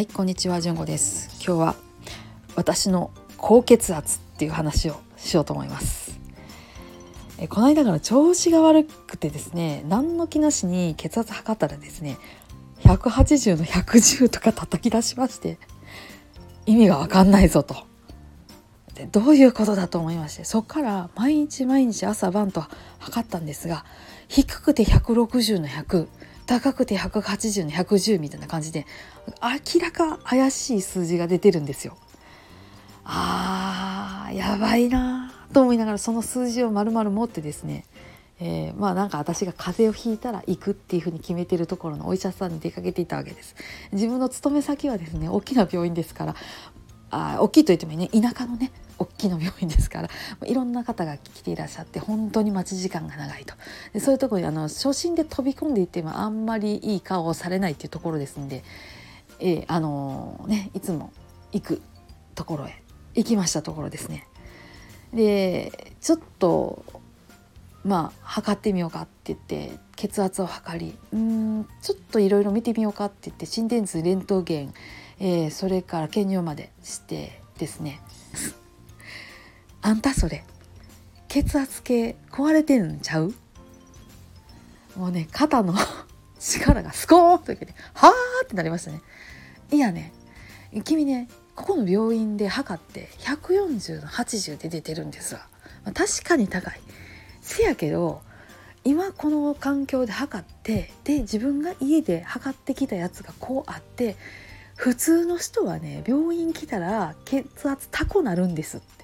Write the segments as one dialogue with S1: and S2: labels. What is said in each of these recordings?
S1: はいこんにちはじゅんごです。今日は私の高血圧っていう話をしようと思います。えこの間から調子が悪くてですね何の気なしに血圧測ったらですね180の110とか叩き出しまして意味が分かんないぞと。でどういうことだと思いましてそこから毎日毎日朝晩と測ったんですが低くて160の100高くて180の110みたいな感じで明らか怪しい数字が出てるんですよ。あーやばいなと思いながらその数字を丸々持ってですねえー、まあなんか私が風邪をひいたら行くっていうふうに決めてるところのお医者さんに出かけていたわけです自分の勤め先はですね大きな病院ですからあ大きいと言ってもいいね田舎のね大きな病院ですから いろんな方が来ていらっしゃって本当に待ち時間が長いとでそういうところにあの初心で飛び込んでいってもあんまりいい顔をされないっていうところですんで、えー、あのー、ねいつも行くところへ行きましたところですね。でちょっとまあ測ってみようかって言って血圧を測りうんちょっといろいろ見てみようかって言って心電図レントゲン、えー、それから検尿までしてですねあんたそれ。血圧計壊れてるんちゃう？もうね肩の 力がスコーンといけてはーってなりましたね。いやね君ねここの病院で測って140の80で出てるんですわ、まあ、確かに高い。せやけど今この環境で測ってで自分が家で測ってきたやつがこうあって普通の人はね病院来たら血圧高なるんですって。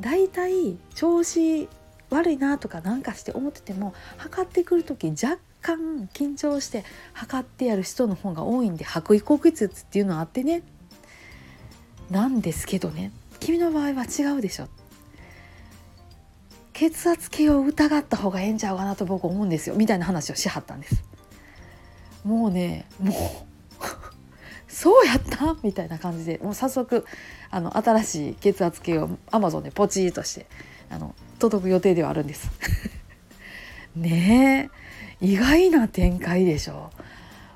S1: だいたい調子悪いなとかなんかして思ってても測ってくる時若干緊張して測ってやる人の方が多いんで白衣高血圧っていうのはあってね。なんですけどね。君の場合は違うでしょ。血圧計を疑った方がええんちゃうかなと僕思うんですよ。みたいな話をしはったんです。もうねもうそうやった？みたいな感じでもう早速あの新しい血圧計をアマゾンでポチーとしてあの届く予定ではあるんです。ねえ意外な展開でしょ。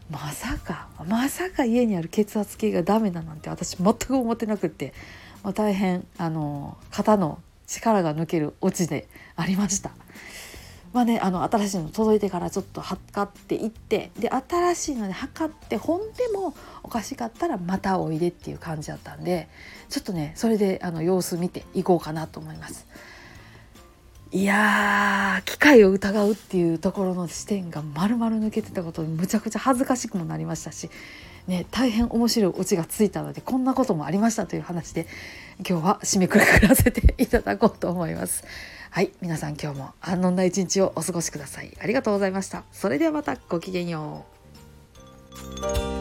S1: まさかまさか家にある血圧計がダメだなんて私全く思ってなくって、まあ、大変あの肩の力が抜けるオチでありました。まあね、あの新しいの届いてからちょっと測っていってで新しいので測ってほんでもおかしかったらまたおいでっていう感じだったんでちょっとねそれであの様子見ていこうかなと思います。いや機械を疑うっていうところの視点が丸々抜けてたことにむちゃくちゃ恥ずかしくもなりましたし、ね、大変面白いオチがついたのでこんなこともありましたという話で今日は締めくくらせていただこうと思います。はい皆さん今日も安穏な一日をお過ごしください。ありがとうございました。それではまたごきげんよう。